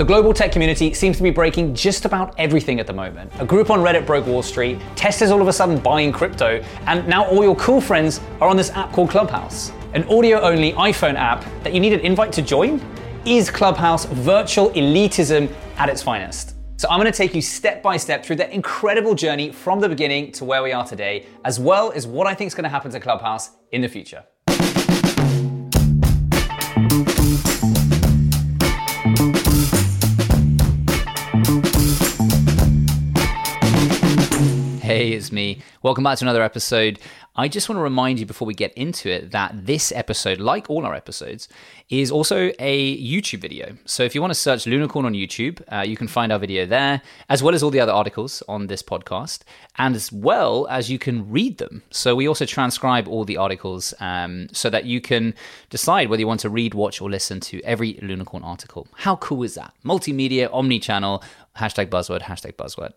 The global tech community seems to be breaking just about everything at the moment. A group on Reddit broke Wall Street, Tesla's all of a sudden buying crypto, and now all your cool friends are on this app called Clubhouse. An audio only iPhone app that you need an invite to join? Is Clubhouse virtual elitism at its finest? So I'm gonna take you step by step through that incredible journey from the beginning to where we are today, as well as what I think is gonna happen to Clubhouse in the future. Me. Welcome back to another episode. I just want to remind you before we get into it that this episode, like all our episodes, is also a YouTube video. So if you want to search Lunicorn on YouTube, uh, you can find our video there, as well as all the other articles on this podcast, and as well as you can read them. So we also transcribe all the articles um, so that you can decide whether you want to read, watch, or listen to every Lunicorn article. How cool is that? Multimedia, omni channel Hashtag buzzword, hashtag buzzword.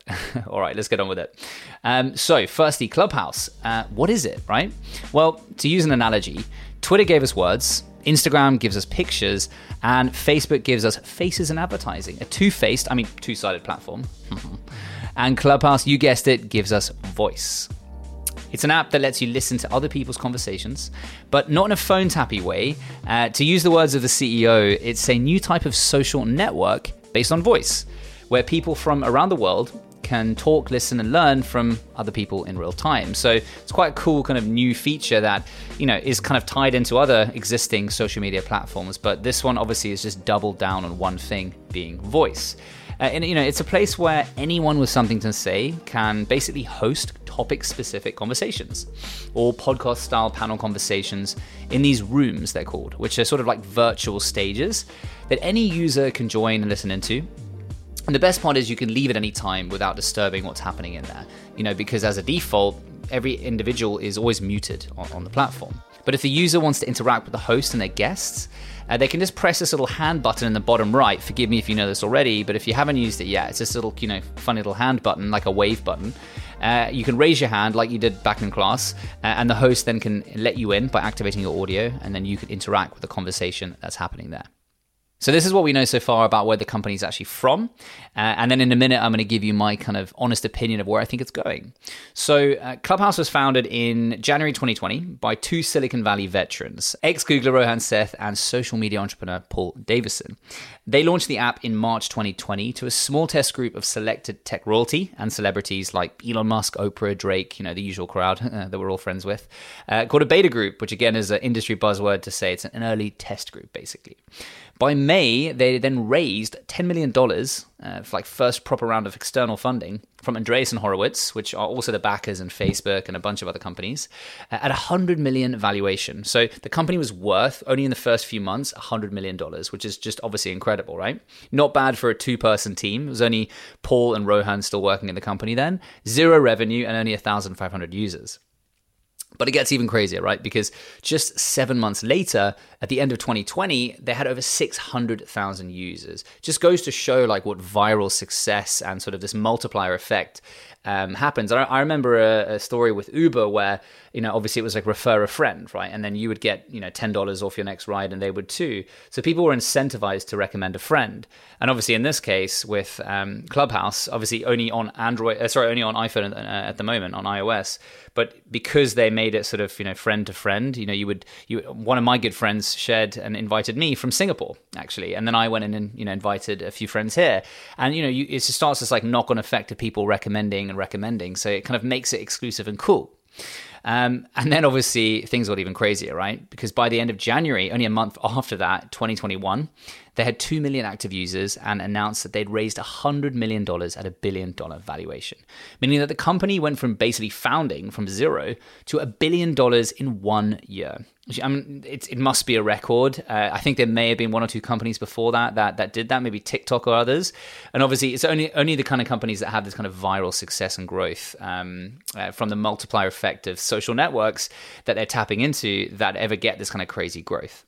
All right, let's get on with it. Um, so, firstly, Clubhouse. Uh, what is it, right? Well, to use an analogy, Twitter gave us words, Instagram gives us pictures, and Facebook gives us faces and advertising. A two faced, I mean, two sided platform. and Clubhouse, you guessed it, gives us voice. It's an app that lets you listen to other people's conversations, but not in a phone tappy way. Uh, to use the words of the CEO, it's a new type of social network based on voice where people from around the world can talk, listen, and learn from other people in real time. So it's quite a cool kind of new feature that you know is kind of tied into other existing social media platforms. But this one obviously is just doubled down on one thing, being voice. Uh, and you know, it's a place where anyone with something to say can basically host topic-specific conversations or podcast-style panel conversations in these rooms they're called, which are sort of like virtual stages that any user can join and listen into and the best part is you can leave at any time without disturbing what's happening in there, you know, because as a default, every individual is always muted on, on the platform. But if the user wants to interact with the host and their guests, uh, they can just press this little hand button in the bottom right. Forgive me if you know this already, but if you haven't used it yet, it's this little, you know, funny little hand button, like a wave button. Uh, you can raise your hand like you did back in class, uh, and the host then can let you in by activating your audio, and then you can interact with the conversation that's happening there. So this is what we know so far about where the company is actually from, uh, and then in a minute I'm going to give you my kind of honest opinion of where I think it's going. So uh, Clubhouse was founded in January 2020 by two Silicon Valley veterans, ex-Googler Rohan Seth and social media entrepreneur Paul Davison. They launched the app in March 2020 to a small test group of selected tech royalty and celebrities like Elon Musk, Oprah, Drake, you know the usual crowd uh, that we're all friends with, uh, called a beta group, which again is an industry buzzword to say it's an early test group basically. By May, they then raised $10 million uh, for like first proper round of external funding from Andreessen Horowitz, which are also the backers in Facebook and a bunch of other companies, uh, at a 100 million valuation. So the company was worth only in the first few months 100 million dollars, which is just obviously incredible, right? Not bad for a two-person team. It was only Paul and Rohan still working in the company then. Zero revenue and only 1,500 users. But it gets even crazier, right? Because just seven months later, at the end of 2020, they had over 600,000 users. Just goes to show like what viral success and sort of this multiplier effect um, happens. I, I remember a, a, story with Uber where, you know, obviously it was like refer a friend, right? And then you would get, you know, $10 off your next ride and they would too. So people were incentivized to recommend a friend. And obviously in this case with um, Clubhouse, obviously only on Android, uh, sorry, only on iPhone uh, at the moment, on iOS. But because they made it sort of, you know, friend to friend, you know, you would, you, one of my good friends shared and invited me from Singapore, actually. And then I went in and, you know, invited a few friends here. And, you know, you, it just starts this like knock on effect of people recommending and recommending. So it kind of makes it exclusive and cool. Um, and then obviously things got even crazier, right? Because by the end of January, only a month after that, 2021, they had 2 million active users and announced that they'd raised $100 million at a billion dollar valuation, meaning that the company went from basically founding from zero to a billion dollars in one year. I mean, it, it must be a record. Uh, I think there may have been one or two companies before that that that did that, maybe TikTok or others. And obviously, it's only only the kind of companies that have this kind of viral success and growth um, uh, from the multiplier effect of social networks that they're tapping into that ever get this kind of crazy growth.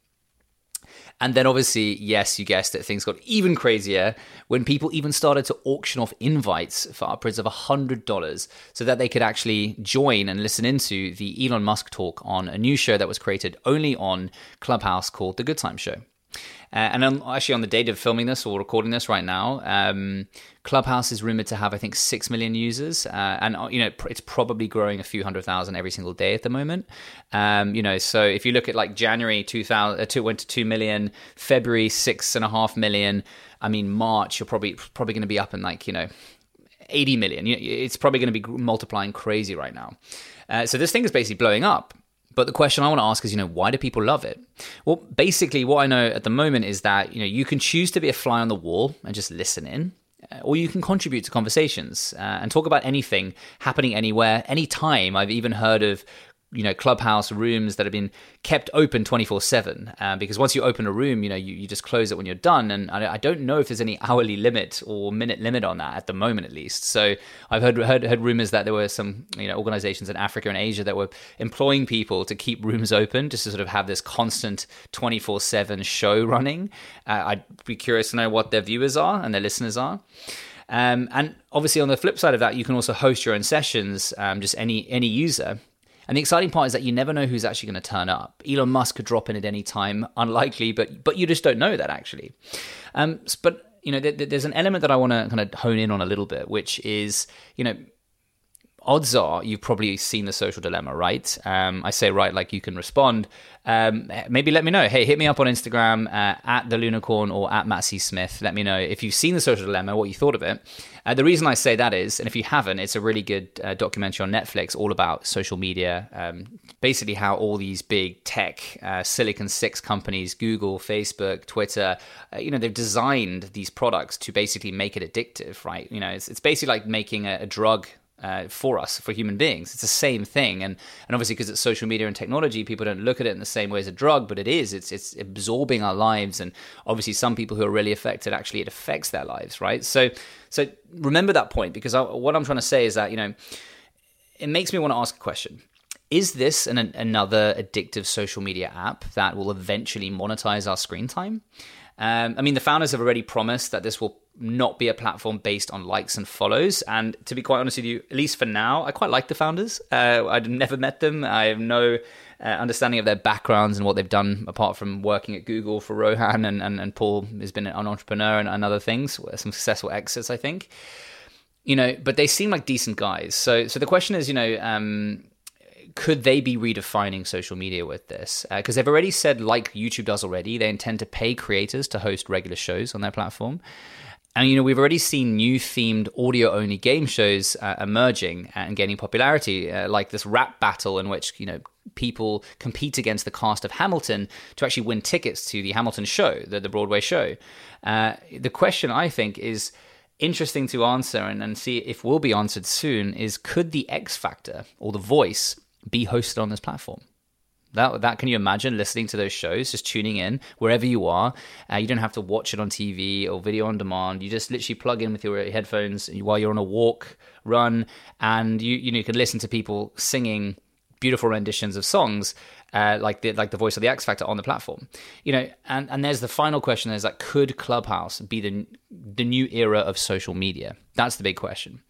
And then obviously, yes, you guessed it, things got even crazier when people even started to auction off invites for upwards of $100 so that they could actually join and listen into the Elon Musk talk on a new show that was created only on Clubhouse called The Good Time Show. Uh, and I'm actually on the date of filming this or recording this right now, um, Clubhouse is rumored to have, I think, six million users, uh, and uh, you know it's probably growing a few hundred thousand every single day at the moment. Um, you know, so if you look at like January two thousand, uh, two went to two million, February six and a half million. I mean, March you're probably probably going to be up in like you know 80 million. It's probably going to be multiplying crazy right now. Uh, so this thing is basically blowing up. But the question I want to ask is, you know, why do people love it? Well, basically, what I know at the moment is that you know you can choose to be a fly on the wall and just listen in, uh, or you can contribute to conversations uh, and talk about anything happening anywhere, anytime. I've even heard of you know clubhouse rooms that have been kept open 24 um, 7 because once you open a room you know you, you just close it when you're done. And I, I, don't know if there's any hourly limit or minute limit on that at the moment at least. So i've heard, heard heard rumors that there were some you know organizations in africa and asia that were employing people to keep rooms open just to sort of have this constant 24 7 show running. Uh, i'd be curious to know what their viewers are and their listeners are. Um, and obviously on the flip side of that you can also host your own sessions um, just any any user and the exciting part is that you never know who's actually going to turn up. Elon Musk could drop in at any time, unlikely, but but you just don't know that actually. Um, but you know, there's an element that I want to kind of hone in on a little bit, which is you know odds are you've probably seen the social dilemma, right? Um, I say right, like you can respond. Um, maybe let me know. Hey, hit me up on Instagram uh, at the Lunicorn or at Matt C. Smith. Let me know if you've seen the social dilemma, what you thought of it. Uh, the reason I say that is, and if you haven't, it's a really good uh, documentary on Netflix all about social media. Um, basically, how all these big tech, uh, Silicon Six companies, Google, Facebook, Twitter, uh, you know, they've designed these products to basically make it addictive, right? You know, it's, it's basically like making a, a drug uh, for us, for human beings. It's the same thing, and and obviously because it's social media and technology, people don't look at it in the same way as a drug, but it is. It's it's absorbing our lives, and obviously some people who are really affected, actually it affects their lives, right? So so remember that point because I, what I'm trying to say is that you know it makes me want to ask a question. Is this an, another addictive social media app that will eventually monetize our screen time? Um, I mean, the founders have already promised that this will not be a platform based on likes and follows. And to be quite honest with you, at least for now, I quite like the founders. Uh, I've never met them. I have no uh, understanding of their backgrounds and what they've done apart from working at Google for Rohan and, and, and Paul has been an entrepreneur and, and other things, some successful exits, I think. You know, but they seem like decent guys. So, so the question is, you know, um, could they be redefining social media with this? Because uh, they've already said, like YouTube does already, they intend to pay creators to host regular shows on their platform. And you know we've already seen new themed audio only game shows uh, emerging and gaining popularity, uh, like this rap battle in which you know people compete against the cast of Hamilton to actually win tickets to the Hamilton show, the, the Broadway show. Uh, the question I think is interesting to answer and, and see if will be answered soon is could the X Factor or the Voice be hosted on this platform? That that can you imagine listening to those shows, just tuning in wherever you are. Uh, you don't have to watch it on TV or video on demand. You just literally plug in with your headphones while you're on a walk, run, and you you know you can listen to people singing beautiful renditions of songs uh, like the like the voice of the X Factor on the platform. You know, and and there's the final question: is like, could Clubhouse be the the new era of social media? That's the big question.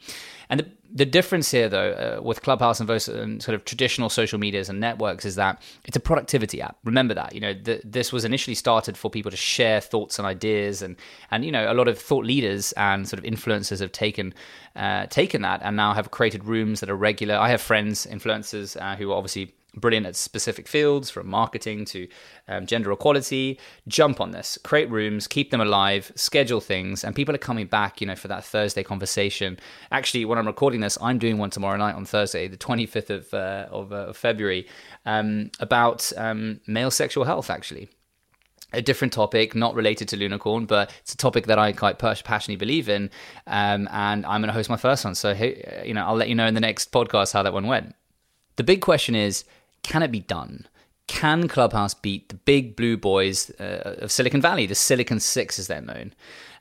And the, the difference here, though, uh, with Clubhouse and, and, sort of traditional social medias and networks is that it's a productivity app. Remember that. You know, this was initially started for people to share thoughts and ideas, and and you know, a lot of thought leaders and sort of influencers have taken uh, taken that and now have created rooms that are regular. I have friends, influencers, uh, who are obviously brilliant at specific fields from marketing to um, gender equality jump on this create rooms keep them alive schedule things and people are coming back you know for that thursday conversation actually when i'm recording this i'm doing one tomorrow night on thursday the 25th of, uh, of, uh, of february um, about um, male sexual health actually a different topic, not related to Lunicorn, but it's a topic that I quite passionately believe in, um, and I'm going to host my first one. So, hey, you know, I'll let you know in the next podcast how that one went. The big question is, can it be done? Can Clubhouse beat the big blue boys uh, of Silicon Valley? The Silicon Six, as they're known.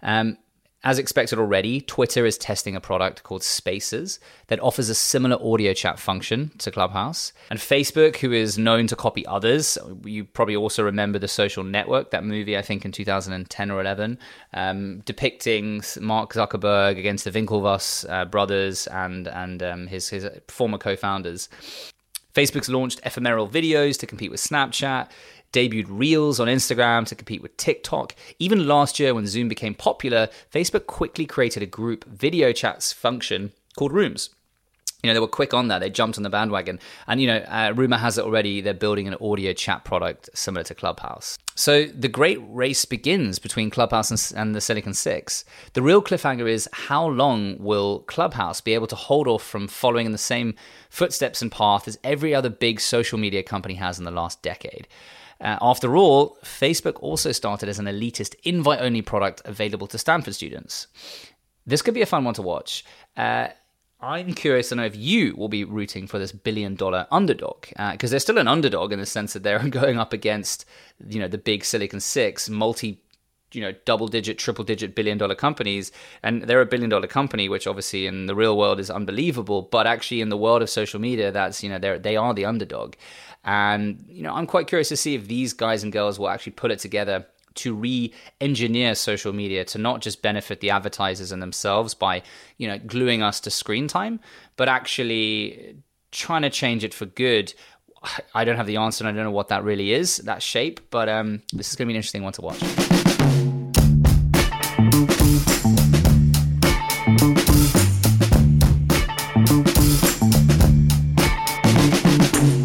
Um, as expected already, Twitter is testing a product called Spaces that offers a similar audio chat function to Clubhouse. And Facebook, who is known to copy others, you probably also remember the social network, that movie, I think in 2010 or 11, um, depicting Mark Zuckerberg against the Winklevoss uh, brothers and, and um, his, his former co founders. Facebook's launched ephemeral videos to compete with Snapchat. debuted Reels on Instagram to compete with TikTok. Even last year, when Zoom became popular, Facebook quickly created a group video chats function called Rooms you know, they were quick on that. They jumped on the bandwagon. And, you know, uh, rumor has it already they're building an audio chat product similar to Clubhouse. So the great race begins between Clubhouse and, and, the Silicon Six. The real cliffhanger is how long will Clubhouse be able to hold off from following in the same footsteps and path as every other big social media company has in the last decade? Uh, after all, Facebook also started as an elitist invite only product available to Stanford students. This could be a fun one to watch. Uh, I'm curious to know if you will be rooting for this billion dollar underdog because uh, they're still an underdog in the sense that they're going up against you know the big Silicon Six, multi you know double digit, triple digit billion dollar companies, and they're a billion dollar company, which obviously in the real world is unbelievable, but actually in the world of social media, that's you know they're they are the underdog, and you know I'm quite curious to see if these guys and girls will actually put it together to re-engineer social media to not just benefit the advertisers and themselves by you know gluing us to screen time but actually trying to change it for good. I don't have the answer and i don't know what that really is that shape but um, this is going to be an interesting one to watch.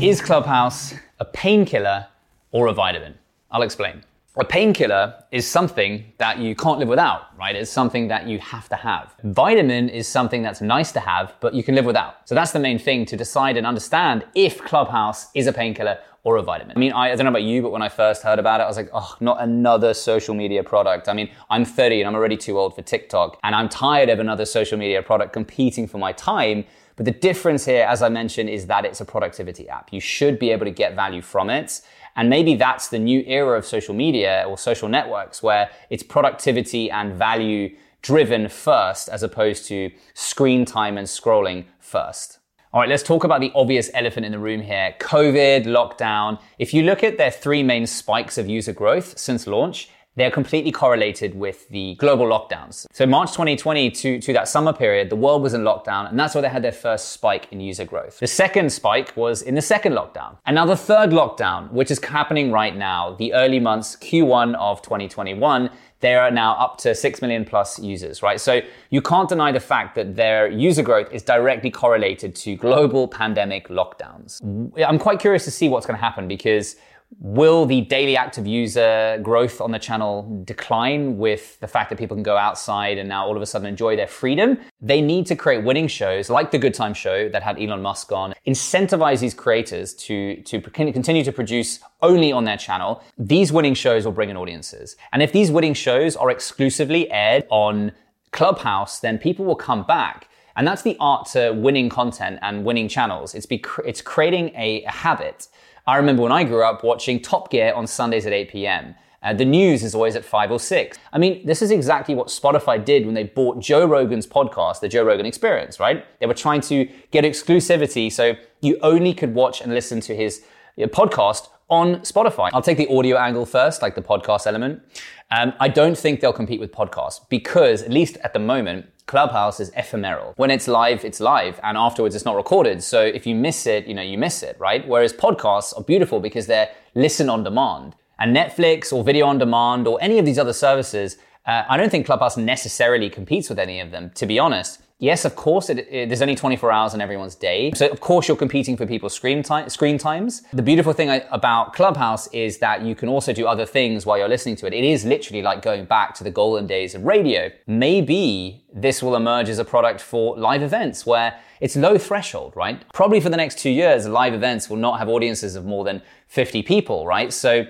Is clubhouse a painkiller or a vitamin? I'll explain a painkiller is something that you can't live without, right? It's something that you have to have. Vitamin is something that's nice to have, but you can live without. So that's the main thing to decide and understand if Clubhouse is a painkiller or a vitamin. I mean, I, I, don't know about you, but when I first heard about it, I was like, oh, not another social media product. I mean, I'm 30 and I'm already too old for TikTok, and I'm tired of another social media product competing for my time. But the difference here, as I mentioned, is that it's a productivity app. You should be able to get value from it. And maybe that's the new era of social media or social networks where it's productivity and value driven first as opposed to screen time and scrolling first. All right, let's talk about the obvious elephant in the room here COVID, lockdown. If you look at their three main spikes of user growth since launch, they're completely correlated with the global lockdowns. So March 2020 to, to that summer period, the world was in lockdown, and that's where they had their first spike in user growth. The second spike was in the second lockdown. And now the third lockdown, which is happening right now, the early months, Q1 of 2021, they are now up to 6 million plus users, right? So you can't deny the fact that their user growth is directly correlated to global pandemic lockdowns. I'm quite curious to see what's going to happen because Will the daily active user growth on the channel decline with the fact that people can go outside and now all of a sudden enjoy their freedom? They need to create winning shows like the Good Time Show that had Elon Musk on, incentivize these creators to, to continue to produce only on their channel. These winning shows will bring in audiences. And if these winning shows are exclusively aired on Clubhouse, then people will come back. And that's the art to winning content and winning channels. It's, be, it's creating a, a habit I remember when I grew up watching Top Gear on Sundays at 8 p.m. Uh, the news is always at 5 or 6. I mean, this is exactly what Spotify did when they bought Joe Rogan's podcast, The Joe Rogan Experience, right? They were trying to get exclusivity so you only could watch and listen to his podcast on Spotify. I'll take the audio angle first, like the podcast element. Um, I don't think they'll compete with podcasts because, at least at the moment, Clubhouse is ephemeral. When it's live, it's live, and afterwards it's not recorded. So if you miss it, you know, you miss it, right? Whereas podcasts are beautiful because they're listen on demand. And Netflix or video on demand or any of these other services, uh, I don't think Clubhouse necessarily competes with any of them, to be honest. Yes, of course, it, it, there's only 24 hours in everyone's day. So, of course, you're competing for people's screen, time, screen times. The beautiful thing uh, about Clubhouse is that you can also do other things while you're listening to it. It is literally like going back to the golden days of radio. Maybe this will emerge as a product for live events where it's low threshold, right? Probably for the next two years, live events will not have audiences of more than 50 people, right? So,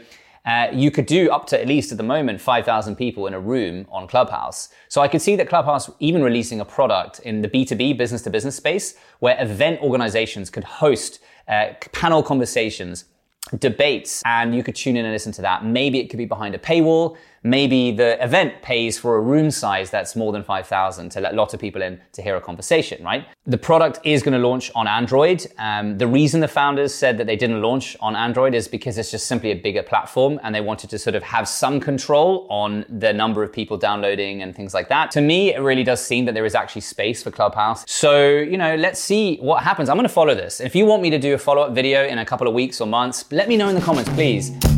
uh, you could do up to at least at the moment 5,000 people in a room on Clubhouse. So I could see that Clubhouse even releasing a product in the B2B business to business space where event organizations could host uh, panel conversations debates and you could tune in and listen to that. Maybe it could be behind a paywall. Maybe the event pays for a room size that's more than 5,000 to let lots of people in to hear a conversation, right? The product is going to launch on Android. Um, the reason the founders said that they didn't launch on Android is because it's just simply a bigger platform and they wanted to sort of have some control on the number of people downloading and things like that. To me, it really does seem that there is actually space for Clubhouse. So, you know, let's see what happens. I'm going to follow this. If you want me to do a follow up video in a couple of weeks or months, let me know in the comments, please.